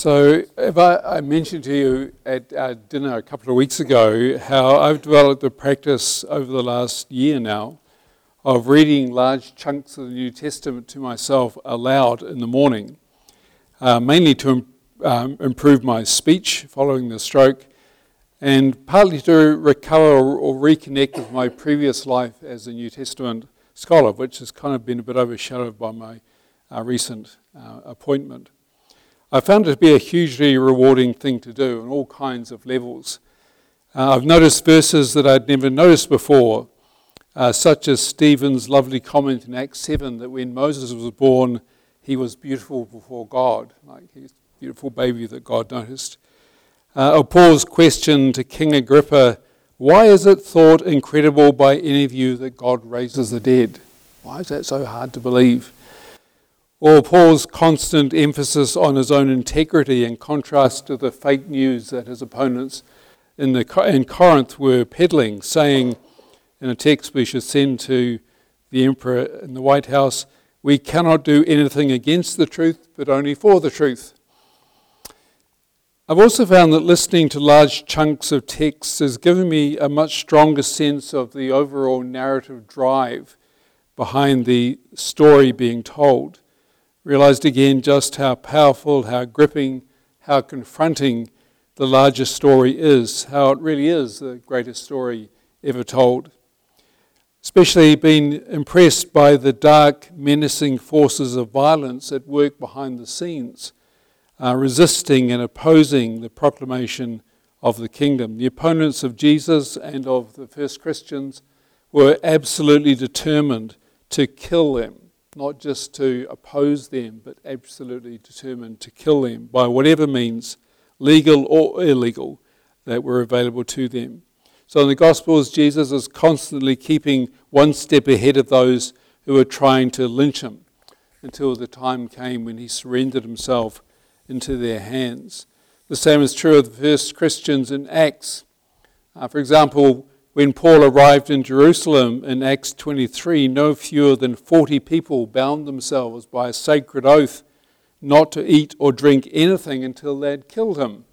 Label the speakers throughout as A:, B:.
A: So, if I, I, mentioned to you at our dinner a couple of weeks ago how I've developed a practice over the last year now of reading large chunks of the New Testament to myself aloud in the morning, uh, mainly to um, improve my speech following the stroke, and partly to recover or reconnect with my previous life as a New Testament scholar, which has kind of been a bit overshadowed by my uh, recent uh, appointment. I found it to be a hugely rewarding thing to do on all kinds of levels. Uh, I've noticed verses that I'd never noticed before, uh, such as Stephen's lovely comment in Acts 7 that when Moses was born, he was beautiful before God, like he's a beautiful baby that God noticed. Uh, or Paul's question to King Agrippa why is it thought incredible by any of you that God raises the dead? Why is that so hard to believe? Or Paul's constant emphasis on his own integrity in contrast to the fake news that his opponents in, the, in Corinth were peddling, saying in a text we should send to the emperor in the White House, we cannot do anything against the truth, but only for the truth. I've also found that listening to large chunks of text has given me a much stronger sense of the overall narrative drive behind the story being told realized again just how powerful, how gripping, how confronting the larger story is, how it really is the greatest story ever told. Especially being impressed by the dark, menacing forces of violence at work behind the scenes, uh, resisting and opposing the proclamation of the kingdom. The opponents of Jesus and of the first Christians were absolutely determined to kill them not just to oppose them, but absolutely determined to kill them by whatever means, legal or illegal, that were available to them. So in the Gospels, Jesus is constantly keeping one step ahead of those who were trying to lynch him until the time came when he surrendered himself into their hands. The same is true of the first Christians in Acts. Uh, for example, when Paul arrived in Jerusalem in Acts 23, no fewer than 40 people bound themselves by a sacred oath not to eat or drink anything until they had killed him.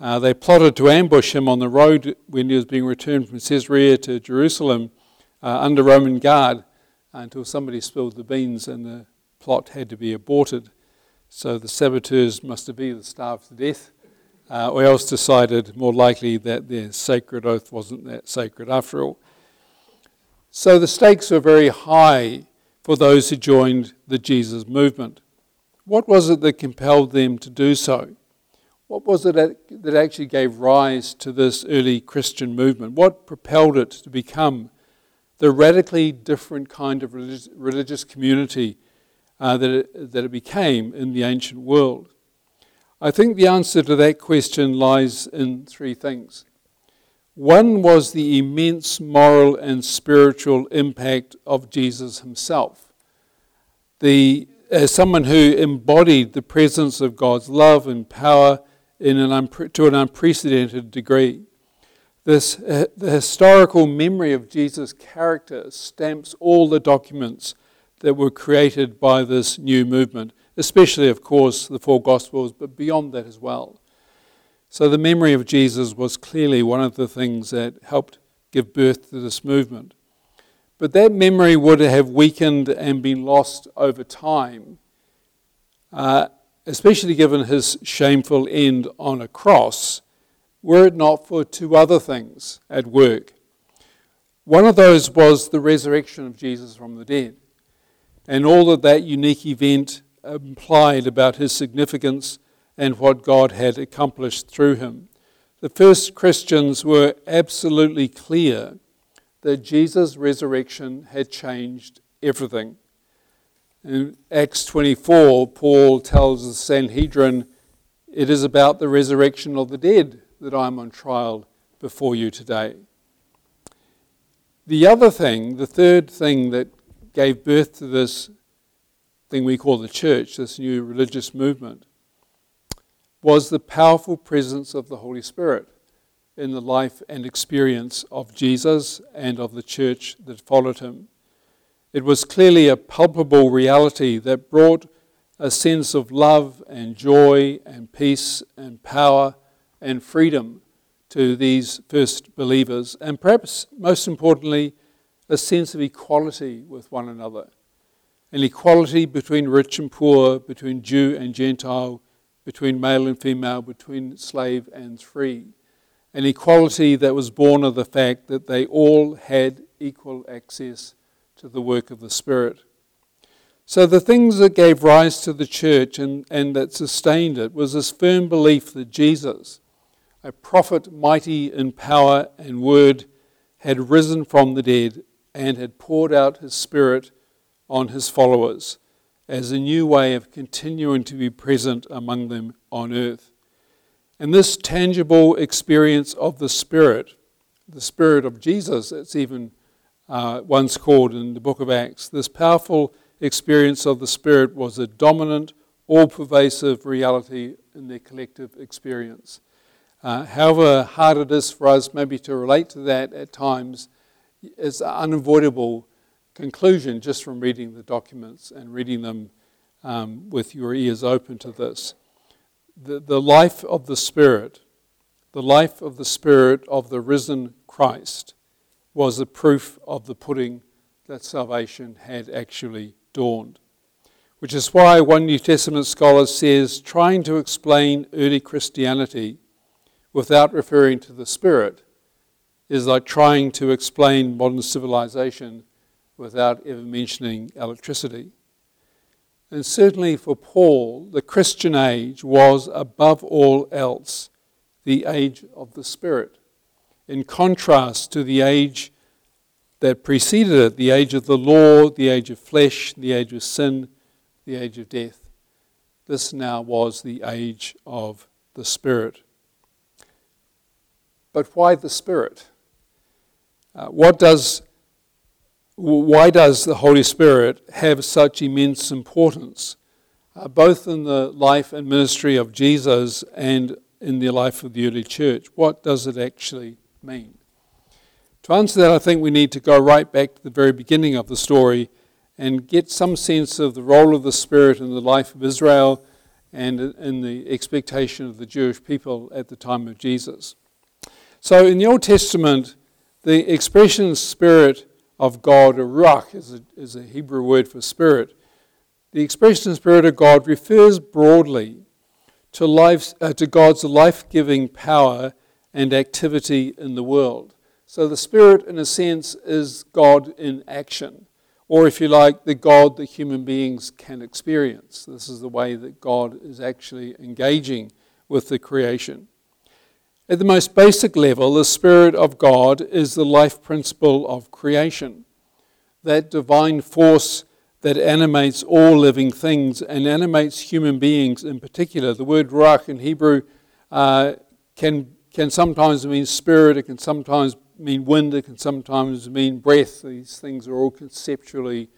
A: Uh, they plotted to ambush him on the road when he was being returned from Caesarea to Jerusalem uh, under Roman guard until somebody spilled the beans and the plot had to be aborted. So the saboteurs must have either starved to death uh, or else decided more likely that their sacred oath wasn't that sacred after all. So the stakes were very high for those who joined the Jesus movement. What was it that compelled them to do so? What was it that actually gave rise to this early Christian movement? What propelled it to become the radically different kind of religious community uh, that, it, that it became in the ancient world? I think the answer to that question lies in three things. One was the immense moral and spiritual impact of Jesus himself. The, as someone who embodied the presence of God's love and power in an unpre- to an unprecedented degree. This, uh, the historical memory of Jesus' character stamps all the documents that were created by this new movement especially, of course, the four Gospels, but beyond that as well. So the memory of Jesus was clearly one of the things that helped give birth to this movement. But that memory would have weakened and been lost over time, uh, especially given his shameful end on a cross, were it not for two other things at work. One of those was the resurrection of Jesus from the dead. And all of that unique event implied about his significance and what God had accomplished through him. The first Christians were absolutely clear that Jesus' resurrection had changed everything. In Acts 24, Paul tells the Sanhedrin, It is about the resurrection of the dead that I'm on trial before you today. The other thing, the third thing that gave birth to this thing we call the church, this new religious movement, was the powerful presence of the Holy Spirit in the life and experience of Jesus and of the church that followed him. It was clearly a palpable reality that brought a sense of love and joy and peace and power and freedom to these first believers, and perhaps most importantly, a sense of equality with one another. An equality between rich and poor, between Jew and Gentile, between male and female, between slave and free. An equality that was born of the fact that they all had equal access to the work of the Spirit. So, the things that gave rise to the church and, and that sustained it was this firm belief that Jesus, a prophet mighty in power and word, had risen from the dead and had poured out his Spirit on his followers as a new way of continuing to be present among them on earth. And this tangible experience of the Spirit, the Spirit of Jesus, it's even uh, once called in the book of Acts, this powerful experience of the Spirit was a dominant, all pervasive reality in their collective experience. Uh, however hard it is for us maybe to relate to that at times, it's unavoidable conclusion just from reading the documents and reading them um, with your ears open to this. The, the life of the Spirit, the life of the Spirit of the risen Christ, was the proof of the pudding that salvation had actually dawned. Which is why one New Testament scholar says trying to explain early Christianity without referring to the Spirit is like trying to explain modern civilization without ever mentioning electricity. And certainly for Paul, the Christian age was above all else the age of the Spirit in contrast to the age that preceded it the age of the law, the age of flesh, the age of sin, the age of death. This now was the age of the Spirit. But why the Spirit? Uh, what does, why does the Holy Spirit have such immense importance, uh, both in the life and ministry of Jesus and in the life of the early church? What does it actually mean? To answer that, I think we need to go right back to the very beginning of the story and get some sense of the role of the Spirit in the life of Israel and in the expectation of the Jewish people at the time of Jesus. So, in the Old Testament, the expression Spirit of God, or Ruach, is a, is a Hebrew word for spirit. The expression Spirit of God refers broadly to, uh, to God's life giving power and activity in the world. So the Spirit, in a sense, is God in action, or if you like, the God that human beings can experience. This is the way that God is actually engaging with the creation. At the most basic level, the Spirit of God is the life principle of creation, that divine force that animates all living things and animates human beings in particular. The word ruach in Hebrew uh, can can sometimes mean spirit, it can sometimes mean wind, it can sometimes mean breath. These things are all conceptually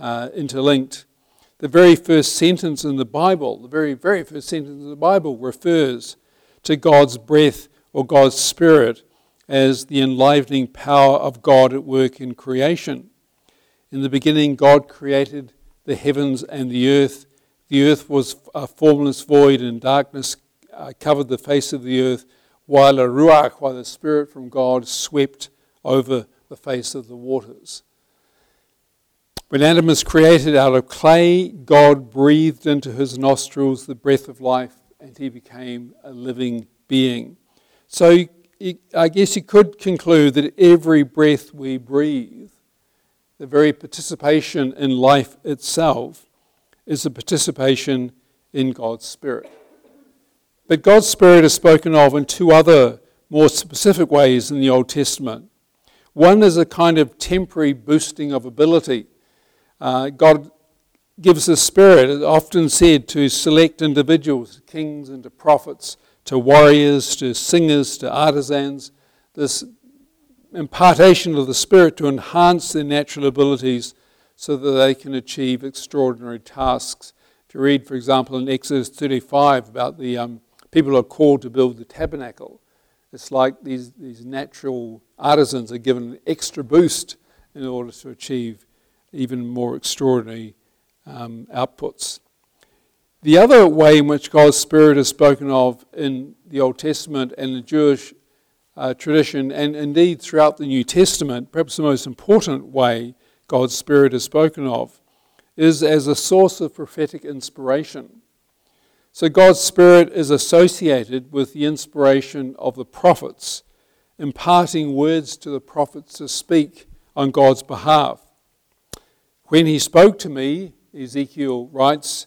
A: uh, interlinked. The very first sentence in the Bible, the very, very first sentence in the Bible refers to God's breath or God's spirit as the enlivening power of God at work in creation. In the beginning, God created the heavens and the earth. The earth was a formless void, and darkness uh, covered the face of the earth while a ruach, while the Spirit from God swept over the face of the waters. When Adam was created out of clay, God breathed into his nostrils the breath of life and he became a living being. So I guess you could conclude that every breath we breathe, the very participation in life itself, is a participation in God's Spirit. But God's Spirit is spoken of in two other more specific ways in the Old Testament. One is a kind of temporary boosting of ability. Uh, God gives the Spirit, it's often said, to select individuals, kings and to prophets, to warriors, to singers, to artisans. This impartation of the Spirit to enhance their natural abilities so that they can achieve extraordinary tasks. If you read, for example, in Exodus 35 about the um, people are called to build the tabernacle. It's like these, these natural artisans are given an extra boost in order to achieve even more extraordinary um, outputs. The other way in which God's Spirit is spoken of in the Old Testament and the Jewish uh, tradition, and indeed throughout the New Testament, perhaps the most important way God's Spirit is spoken of, is as a source of prophetic inspiration. So God's Spirit is associated with the inspiration of the prophets, imparting words to the prophets to speak on God's behalf. When he spoke to me, Ezekiel writes,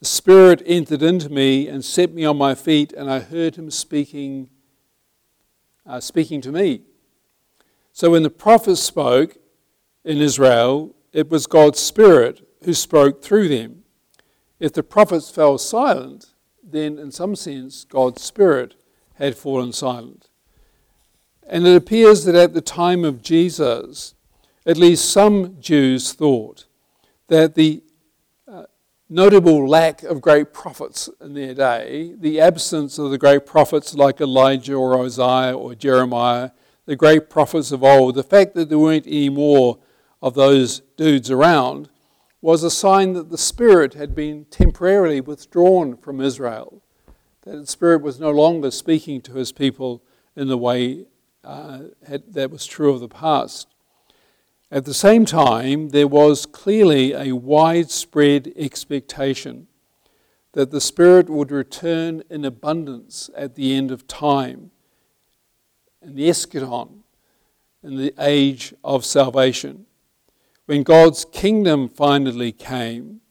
A: the Spirit entered into me and set me on my feet, and I heard him speaking, uh, speaking to me. So when the prophets spoke in Israel, it was God's Spirit who spoke through them. If the prophets fell silent, then in some sense God's Spirit had fallen silent. And it appears that at the time of Jesus, at least some Jews thought that the notable lack of great prophets in their day, the absence of the great prophets like Elijah or Isaiah or Jeremiah, the great prophets of old, the fact that there weren't any more of those dudes around, was a sign that the Spirit had been temporarily withdrawn from Israel, that the Spirit was no longer speaking to his people in the way uh, had, that was true of the past. At the same time, there was clearly a widespread expectation that the Spirit would return in abundance at the end of time, in the eschaton, in the age of salvation. When God's kingdom finally came,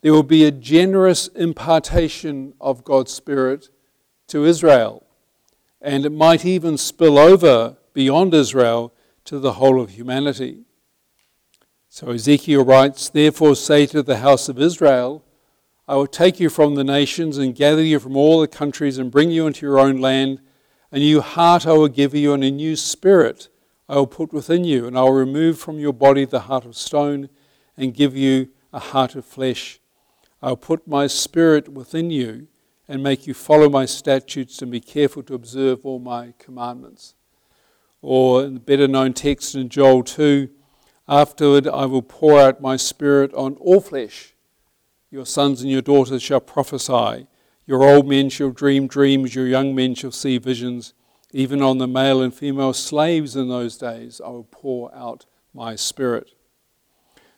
A: there will be a generous impartation of God's Spirit to Israel, and it might even spill over beyond Israel to the whole of humanity. So Ezekiel writes, Therefore say to the house of Israel, I will take you from the nations and gather you from all the countries and bring you into your own land. A new heart I will give you, and a new spirit I will put within you, and I will remove from your body the heart of stone and give you a heart of flesh. I will put my spirit within you and make you follow my statutes and be careful to observe all my commandments or the better known text in Joel 2 Afterward I will pour out my spirit on all flesh. Your sons and your daughters shall prophesy. Your old men shall dream dreams. Your young men shall see visions. Even on the male and female slaves in those days I will pour out my spirit.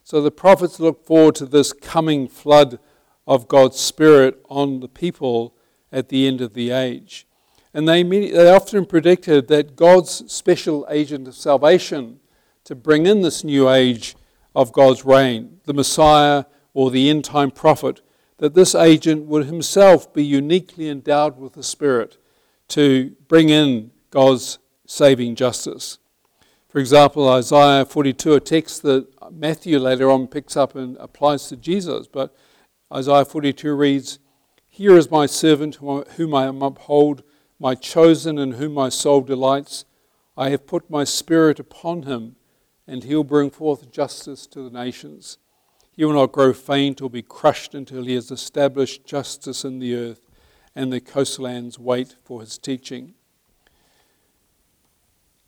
A: So the prophets look forward to this coming flood of God's Spirit on the people at the end of the age. And they, they often predicted that God's special agent of salvation to bring in this new age of God's reign, the Messiah or the end time prophet, that this agent would himself be uniquely endowed with the Spirit to bring in God's saving justice. For example, Isaiah 42, a text that Matthew later on picks up and applies to Jesus, but Isaiah 42 reads, Here is my servant whom I uphold my chosen in whom my soul delights. I have put my spirit upon him, and he'll bring forth justice to the nations. He will not grow faint or be crushed until he has established justice in the earth, and the coastlands wait for his teaching.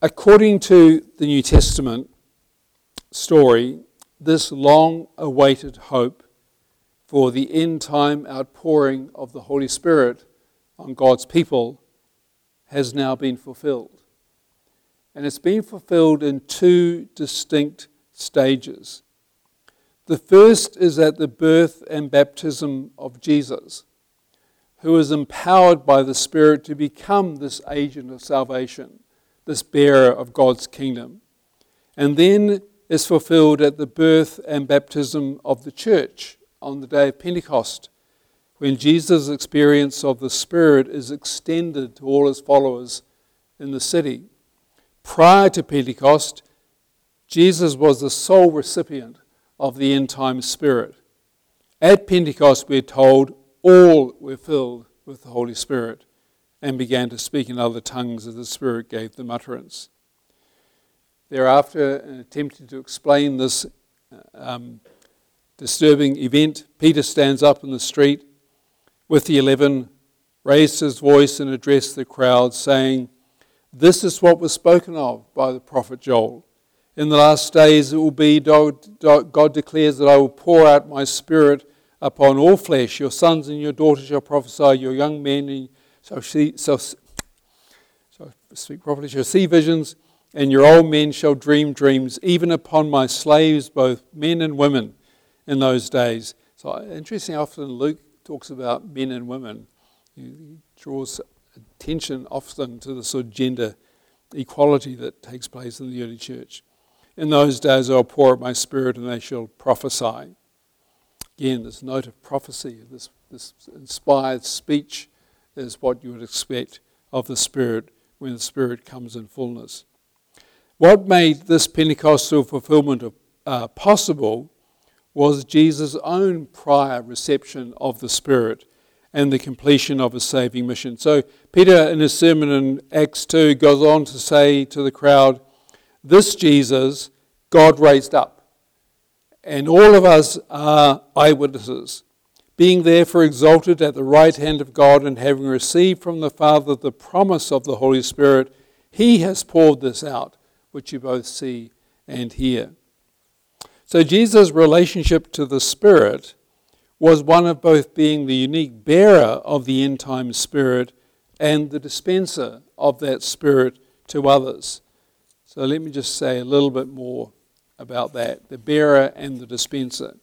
A: According to the New Testament story, this long awaited hope for the end time outpouring of the Holy Spirit on God's people has now been fulfilled. And it's been fulfilled in two distinct stages. The first is at the birth and baptism of Jesus, who is empowered by the Spirit to become this agent of salvation, this bearer of God's kingdom. And then is fulfilled at the birth and baptism of the church on the day of Pentecost, when Jesus' experience of the Spirit is extended to all his followers in the city. Prior to Pentecost, Jesus was the sole recipient of the end time Spirit. At Pentecost, we're told all were filled with the Holy Spirit and began to speak in other tongues as the Spirit gave them utterance. Thereafter, in attempting to explain this um, disturbing event, Peter stands up in the street with the eleven, raised his voice and addressed the crowd, saying, This is what was spoken of by the prophet Joel. In the last days it will be, God declares that I will pour out my spirit upon all flesh. Your sons and your daughters shall prophesy, your young men shall see, shall, shall speak properly, shall see visions, and your old men shall dream dreams, even upon my slaves, both men and women, in those days. So interesting, often Luke talks about men and women. He draws attention often to the sort of gender equality that takes place in the early church. In those days I'll pour out my spirit and they shall prophesy. Again, this note of prophecy, this, this inspired speech is what you would expect of the Spirit when the Spirit comes in fullness. What made this Pentecostal fulfillment of, uh, possible was Jesus' own prior reception of the Spirit and the completion of his saving mission. So, Peter, in his sermon in Acts 2, goes on to say to the crowd, This Jesus God raised up, and all of us are eyewitnesses. Being therefore exalted at the right hand of God, and having received from the Father the promise of the Holy Spirit, he has poured this out, which you both see and hear. So, Jesus' relationship to the Spirit was one of both being the unique bearer of the end time Spirit and the dispenser of that Spirit to others. So let me just say a little bit more about that the bearer and the dispenser.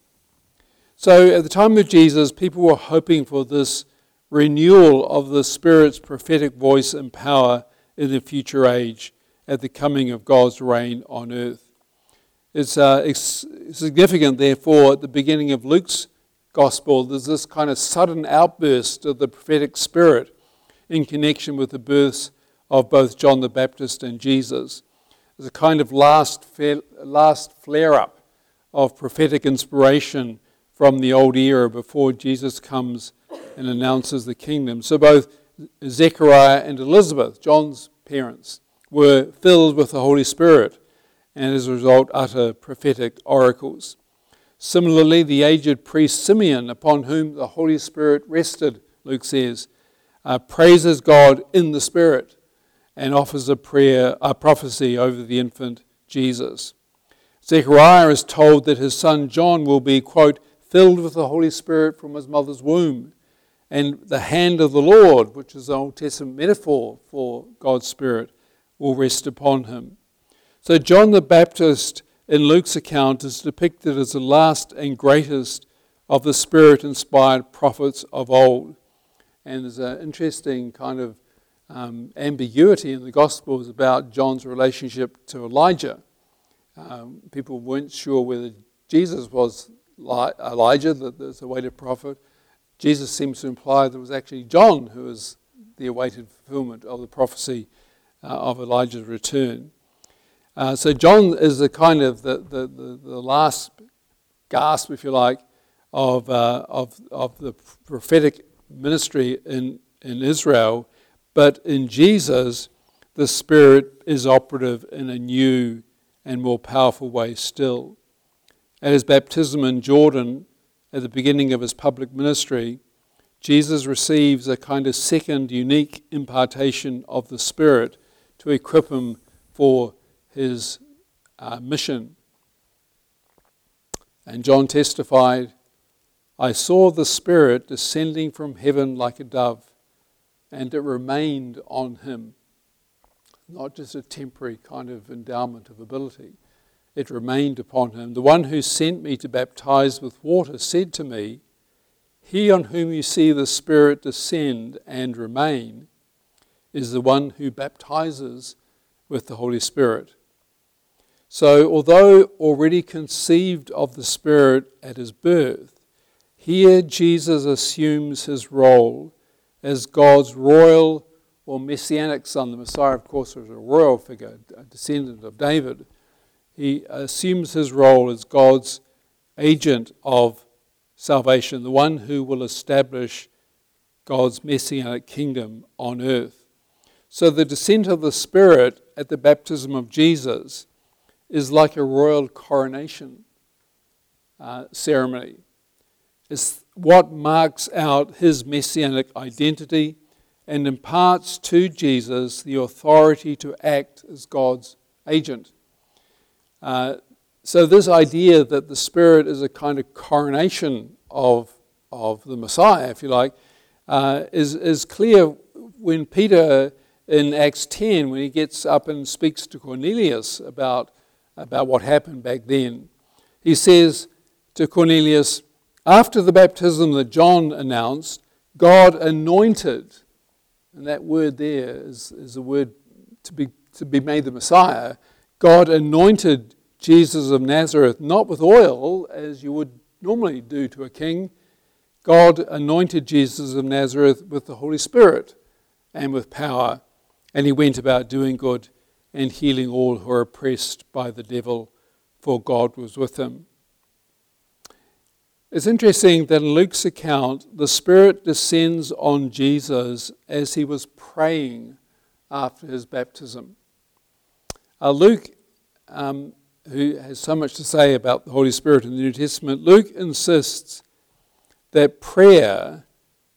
A: So at the time of Jesus, people were hoping for this renewal of the Spirit's prophetic voice and power in the future age at the coming of God's reign on earth. It's, uh, it's significant, therefore, at the beginning of Luke's gospel, there's this kind of sudden outburst of the prophetic spirit in connection with the births of both John the Baptist and Jesus. There's a kind of last, last flare up of prophetic inspiration from the old era before Jesus comes and announces the kingdom. So both Zechariah and Elizabeth, John's parents, were filled with the Holy Spirit and as a result utter prophetic oracles. Similarly, the aged priest Simeon, upon whom the Holy Spirit rested, Luke says, uh, praises God in the Spirit and offers a prayer, a prophecy over the infant Jesus. Zechariah is told that his son John will be, quote, filled with the Holy Spirit from his mother's womb. And the hand of the Lord, which is an Old Testament metaphor for God's Spirit, will rest upon him. So John the Baptist in Luke's account is depicted as the last and greatest of the spirit inspired prophets of old. And there's an interesting kind of um, ambiguity in the Gospels about John's relationship to Elijah. Um, people weren't sure whether Jesus was Elijah, that there's a awaited prophet. Jesus seems to imply that it was actually John who was the awaited fulfillment of the prophecy uh, of Elijah's return. Uh, so John is the kind of the, the, the, the last gasp, if you like, of, uh, of, of the prophetic ministry in, in Israel. But in Jesus, the Spirit is operative in a new and more powerful way still. At his baptism in Jordan, at the beginning of his public ministry, Jesus receives a kind of second unique impartation of the Spirit to equip him for his uh, mission. And John testified, I saw the Spirit descending from heaven like a dove, and it remained on him. Not just a temporary kind of endowment of ability, it remained upon him. The one who sent me to baptize with water said to me, He on whom you see the Spirit descend and remain is the one who baptizes with the Holy Spirit. So, although already conceived of the Spirit at his birth, here Jesus assumes his role as God's royal or messianic son. The Messiah, of course, was a royal figure, a descendant of David. He assumes his role as God's agent of salvation, the one who will establish God's messianic kingdom on earth. So, the descent of the Spirit at the baptism of Jesus is like a royal coronation uh, ceremony. It's what marks out his messianic identity and imparts to Jesus the authority to act as God's agent. Uh, so, this idea that the Spirit is a kind of coronation of of the Messiah, if you like, uh, is, is clear when Peter in Acts 10, when he gets up and speaks to Cornelius about, about what happened back then. He says to Cornelius, After the baptism that John announced, God anointed, and that word there is, is a word to be, to be made the Messiah. God anointed Jesus of Nazareth, not with oil, as you would normally do to a king. God anointed Jesus of Nazareth with the Holy Spirit and with power, and he went about doing good and healing all who are oppressed by the devil, for God was with him. It's interesting that in Luke's account, the Spirit descends on Jesus as he was praying after his baptism. Uh, Luke, um, who has so much to say about the Holy Spirit in the New Testament, Luke insists that prayer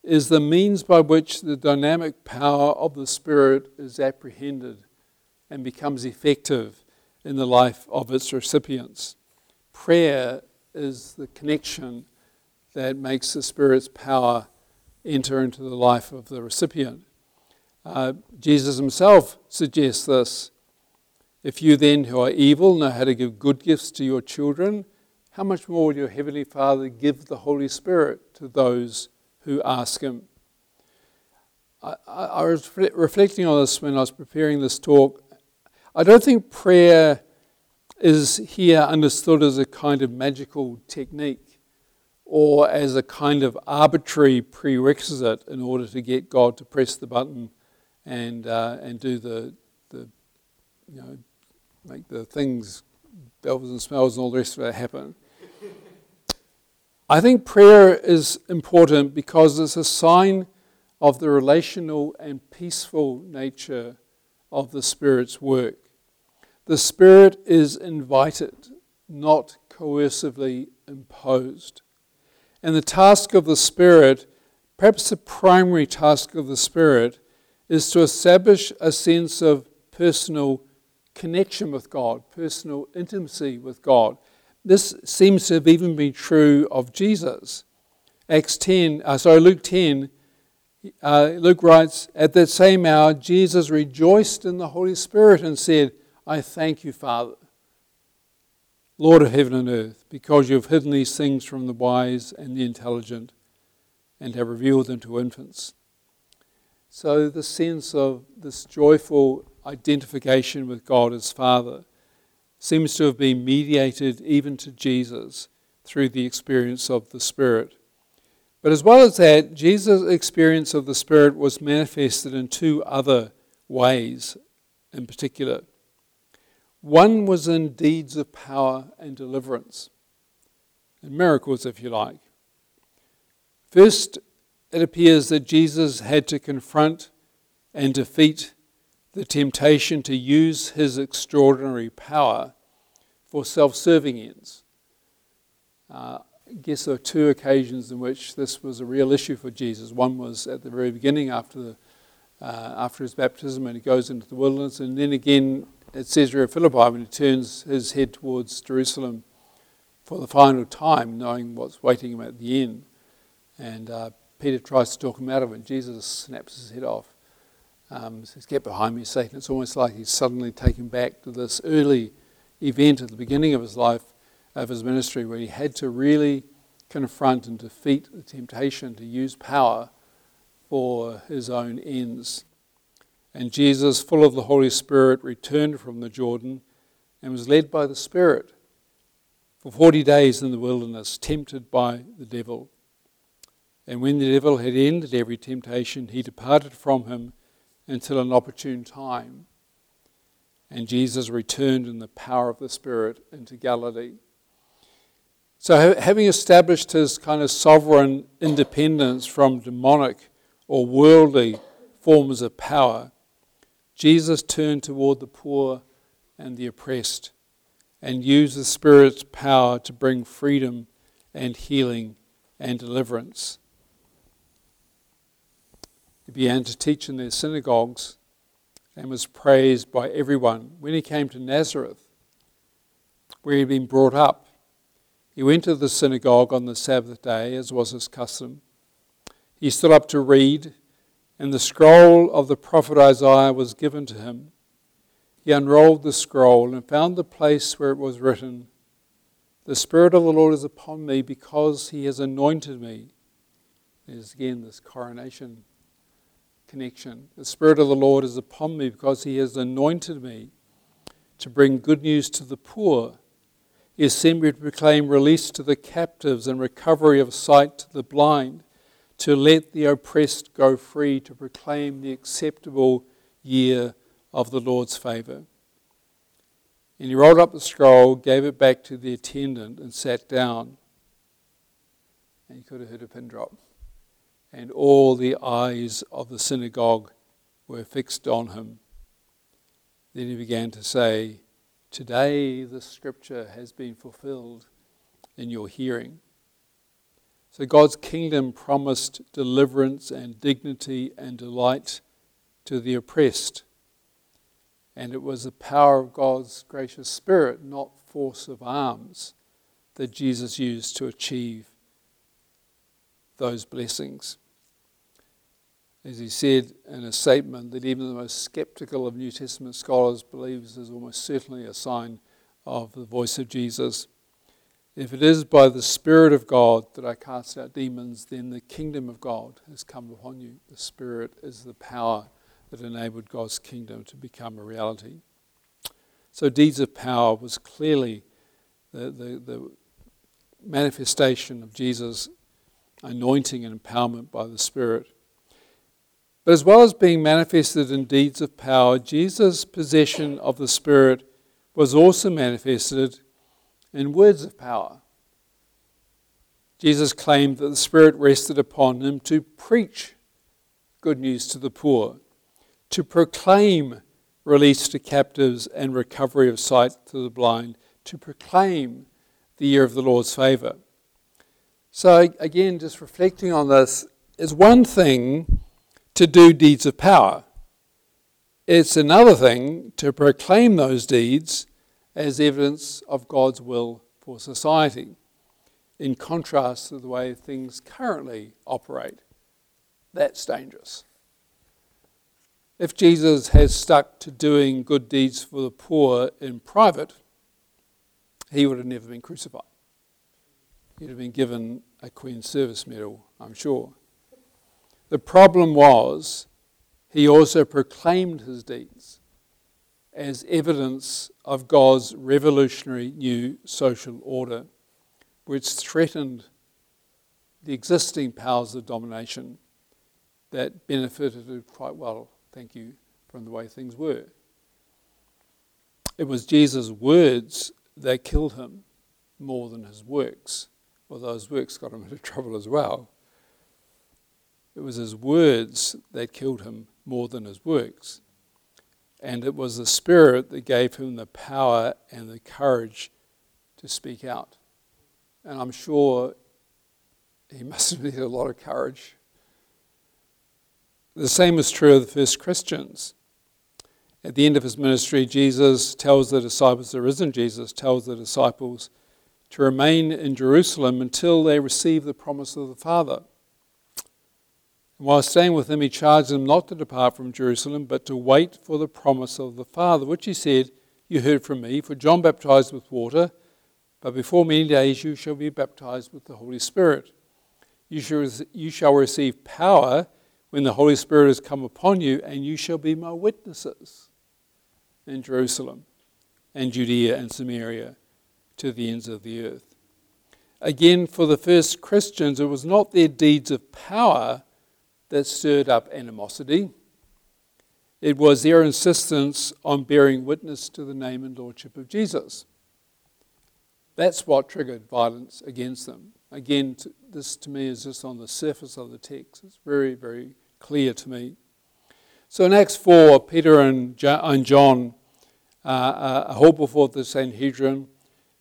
A: is the means by which the dynamic power of the Spirit is apprehended and becomes effective in the life of its recipients. Prayer is the connection that makes the Spirit's power enter into the life of the recipient. Uh, Jesus himself suggests this. If you then, who are evil, know how to give good gifts to your children, how much more will your Heavenly Father give the Holy Spirit to those who ask him. I, I, was reflecting on this when I was preparing this talk. I don't think prayer is here understood as a kind of magical technique or as a kind of arbitrary prerequisite in order to get God to press the button and, uh, and do the, the, you know, make the things, bells and smells and all the rest of it happen. I think prayer is important because it's a sign of the relational and peaceful nature of the Spirit's work. The Spirit is invited, not coercively imposed. And the task of the Spirit, perhaps the primary task of the Spirit, is to establish a sense of personal connection with God, personal intimacy with God. This seems to have even been true of Jesus. Acts 10, uh, sorry, Luke 10, uh, Luke writes, At that same hour, Jesus rejoiced in the Holy Spirit and said, I thank you, Father, Lord of heaven and earth, because you have hidden these things from the wise and the intelligent and have revealed them to infants. So, the sense of this joyful identification with God as Father seems to have been mediated even to Jesus through the experience of the Spirit. But as well as that, Jesus' experience of the Spirit was manifested in two other ways in particular. One was in deeds of power and deliverance, and miracles, if you like. First, it appears that Jesus had to confront and defeat the temptation to use his extraordinary power for self serving ends. Uh, I guess there are two occasions in which this was a real issue for Jesus. One was at the very beginning after, the, uh, after his baptism, and he goes into the wilderness, and then again at Caesarea Philippi when he turns his head towards Jerusalem for the final time, knowing what's waiting him at the end. And uh, Peter tries to talk him out of it, and Jesus snaps his head off. Um, says, Get behind me, Satan. It's almost like he's suddenly taken back to this early event at the beginning of his life, of his ministry, where he had to really confront and defeat the temptation to use power for his own ends. And Jesus, full of the Holy Spirit, returned from the Jordan and was led by the Spirit for 40 days in the wilderness, tempted by the devil. And when the devil had ended every temptation, he departed from him until an opportune time and Jesus returned in the power of the Spirit into Galilee. So, having established his kind of sovereign independence from demonic or worldly forms of power, Jesus turned toward the poor and the oppressed and used the Spirit's power to bring freedom and healing and deliverance. He began to teach in their synagogues and was praised by everyone. When he came to Nazareth, where he had been brought up, he went to the synagogue on the Sabbath day, as was his custom. He stood up to read, and the scroll of the prophet Isaiah was given to him. He unrolled the scroll and found the place where it was written, The Spirit of the Lord is upon me because he has anointed me. There's again this coronation connection. The Spirit of the Lord is upon me because he has anointed me to bring good news to the poor. He has sent me to proclaim release to the captives and recovery of sight to the blind, to let the oppressed go free, to proclaim the acceptable year of the Lord's favour. And he rolled up the scroll, gave it back to the attendant, and sat down. And you could have heard a pin drop. And all the eyes of the synagogue were fixed on him. Then he began to say, Today the scripture has been fulfilled in your hearing. So God's kingdom promised deliverance and dignity and delight to the oppressed. And it was the power of God's gracious spirit, not force of arms, that Jesus used to achieve those blessings as he said in a statement that even the most skeptical of New Testament scholars believes is almost certainly a sign of the voice of Jesus. If it is by the Spirit of God that I cast out demons, then the kingdom of God has come upon you. The Spirit is the power that enabled God's kingdom to become a reality. So, deeds of power was clearly the, the, the manifestation of Jesus' anointing and empowerment by the Spirit. But as well as being manifested in deeds of power, Jesus' possession of the Spirit was also manifested in words of power. Jesus claimed that the Spirit rested upon him to preach good news to the poor, to proclaim release to captives and recovery of sight to the blind, to proclaim the year of the Lord's favour. So, again, just reflecting on this, is one thing to do deeds of power. It's another thing to proclaim those deeds as evidence of God's will for society, in contrast to the way things currently operate. That's dangerous. If Jesus has stuck to doing good deeds for the poor in private, he would have never been crucified. He'd have been given a Queen's Service Medal, I'm sure. The problem was he also proclaimed his deeds as evidence of God's revolutionary new social order, which threatened the existing powers of domination that benefited quite well, thank you, from the way things were. It was Jesus' words that killed him more than his works, although his works got him into trouble as well. It was his words that killed him more than his works. And it was the Spirit that gave him the power and the courage to speak out. And I'm sure he must have needed a lot of courage. The same is true of the first Christians. At the end of his ministry, Jesus tells the disciples, the risen Jesus tells the disciples to remain in Jerusalem until they receive the promise of the Father. And while staying with them, he charged them not to depart from Jerusalem, but to wait for the promise of the Father, which he said, You heard from me, for John baptized with water, but before many days you shall be baptized with the Holy Spirit. You shall, you shall receive power when the Holy Spirit has come upon you, and you shall be my witnesses in Jerusalem and Judea and Samaria to the ends of the earth. Again, for the first Christians, it was not their deeds of power that stirred up animosity. It was their insistence on bearing witness to the name and lordship of Jesus. That's what triggered violence against them. Again, this to me is just on the surface of the text. It's very, very clear to me. So in Acts 4, Peter and John uh, are hauled before the Sanhedrin.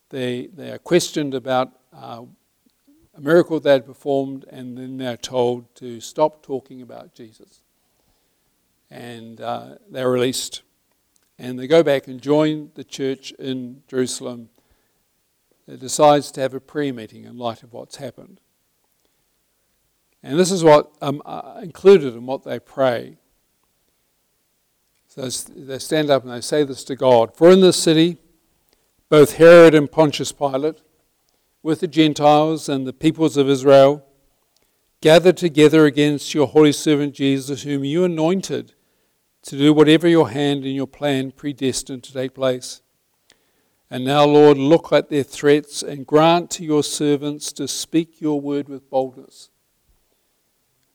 A: They, they are questioned about uh, a miracle they had performed, and then they're told to stop talking about Jesus. And uh, they're released. And they go back and join the church in Jerusalem that decides to have a prayer meeting in light of what's happened. And this is what um, uh, included in what they pray. So they stand up and they say this to God For in this city, both Herod and Pontius Pilate, with the Gentiles and the peoples of Israel, gathered together against your holy servant Jesus, whom you anointed to do whatever your hand and your plan predestined to take place. And now, Lord, look at their threats and grant to your servants to speak your word with boldness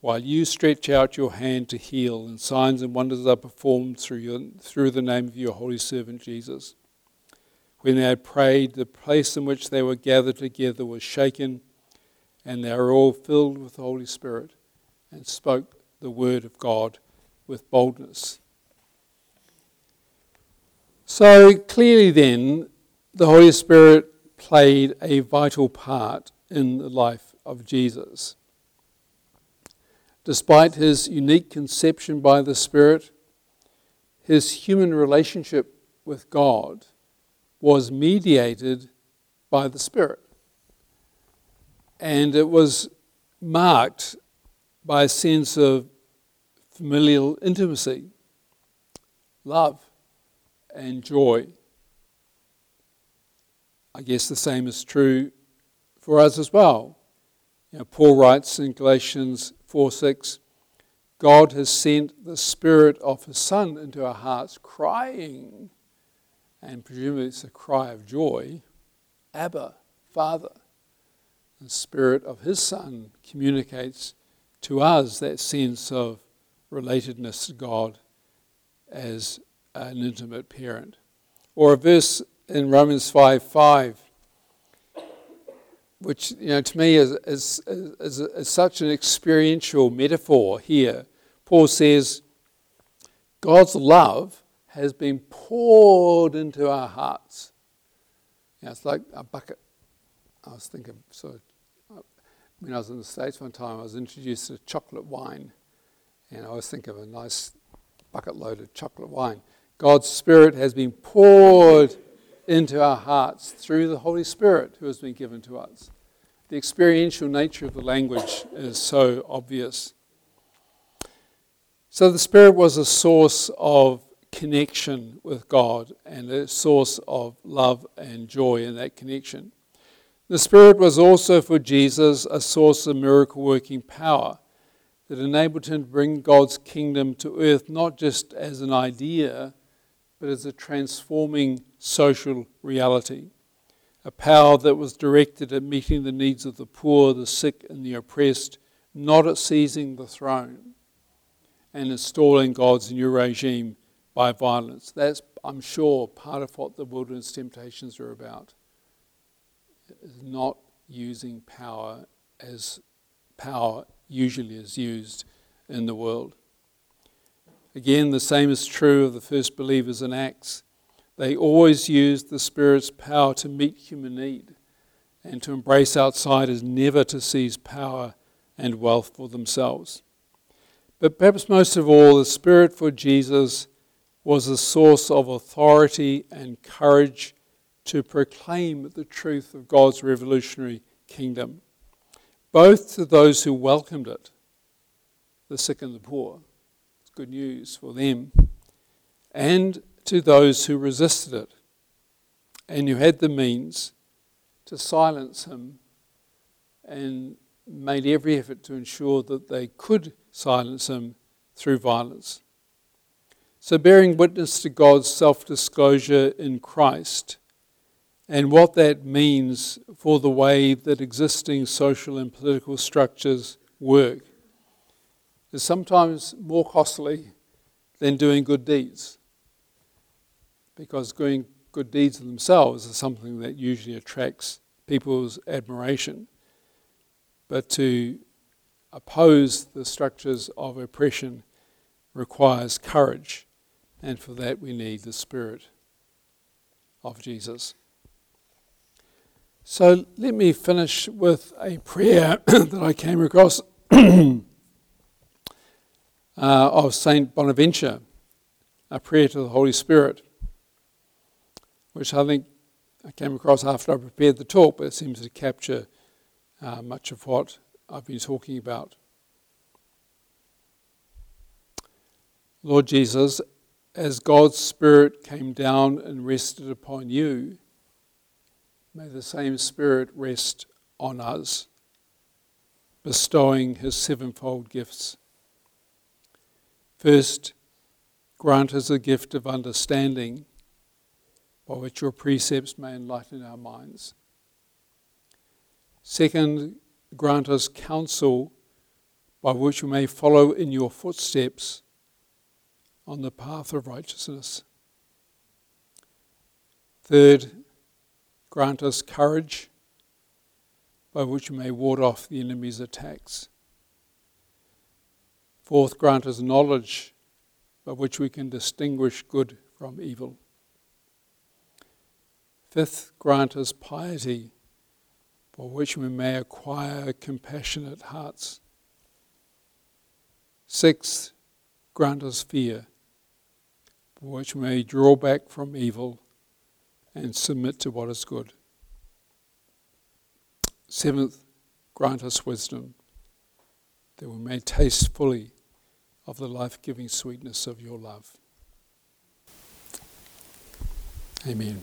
A: while you stretch out your hand to heal, and signs and wonders are performed through, your, through the name of your holy servant Jesus. When they had prayed, the place in which they were gathered together was shaken, and they were all filled with the Holy Spirit and spoke the word of God with boldness. So clearly, then, the Holy Spirit played a vital part in the life of Jesus. Despite his unique conception by the Spirit, his human relationship with God was mediated by the Spirit. And it was marked by a sense of familial intimacy, love, and joy. I guess the same is true for us as well. You know, Paul writes in Galatians 4 6, God has sent the Spirit of His Son into our hearts, crying, and presumably it's a cry of joy, Abba, Father. The Spirit of His Son communicates to us that sense of relatedness to God as an intimate parent. Or a verse in Romans 5 5 which you know to me is, is, is, is, such an experiential metaphor here. Paul says, God's love has been poured into our hearts. It's like a bucket. I was thinking, so uh, when I was in the States one time, I was introduced to chocolate wine, and I was thinking of a nice bucket load of chocolate wine. God's Spirit has been poured into our hearts through the Holy Spirit who has been given to us. The experiential nature of the language is so obvious. So the Spirit was a source of connection with God and a source of love and joy in that connection. The Spirit was also for Jesus a source of miracle working power that enabled him to bring God's kingdom to earth not just as an idea, but as a transforming social reality. A power that was directed at meeting the needs of the poor, the sick, and the oppressed, not at seizing the throne and installing God's new regime by violence. That's, I'm sure, part of what the wilderness temptations are about. Not using power as power usually is used in the world. Again, the same is true of the first believers in Acts. They always used the Spirit's power to meet human need and to embrace outsiders, never to seize power and wealth for themselves. But perhaps most of all, the Spirit for Jesus was a source of authority and courage to proclaim the truth of God's revolutionary kingdom, both to those who welcomed it, the sick and the poor, it's good news for them, and to those who resisted it, and who had the means to silence him and made every effort to ensure that they could silence him through violence. So, bearing witness to God's self disclosure in Christ and what that means for the way that existing social and political structures work, is sometimes more costly than doing good deeds. Because doing good deeds themselves is something that usually attracts people's admiration. But to oppose the structures of oppression requires courage, and for that we need the Spirit of Jesus. So let me finish with a prayer that I came across uh, of Saint Bonaventure, a prayer to the Holy Spirit, which I think I came across after I prepared the talk, but it seems to capture uh, much of what I've been talking about. Lord Jesus, as God's Spirit came down and rested upon you, may the same Spirit rest on us, bestowing His sevenfold gifts. First, grant us a gift of understanding by which your precepts may enlighten our minds. Second, grant us counsel by which we may follow in your footsteps on the path of righteousness. Third, grant us courage by which we may ward off the enemy's attacks. Fourth, grant us knowledge by which we can distinguish good from evil. Fifth, grant us piety, for which we may acquire compassionate hearts. Sixth, grant us fear, which may draw back from evil and submit to what is good. Seventh, grant us wisdom, that we may taste fully of the life giving sweetness of your love. Amen.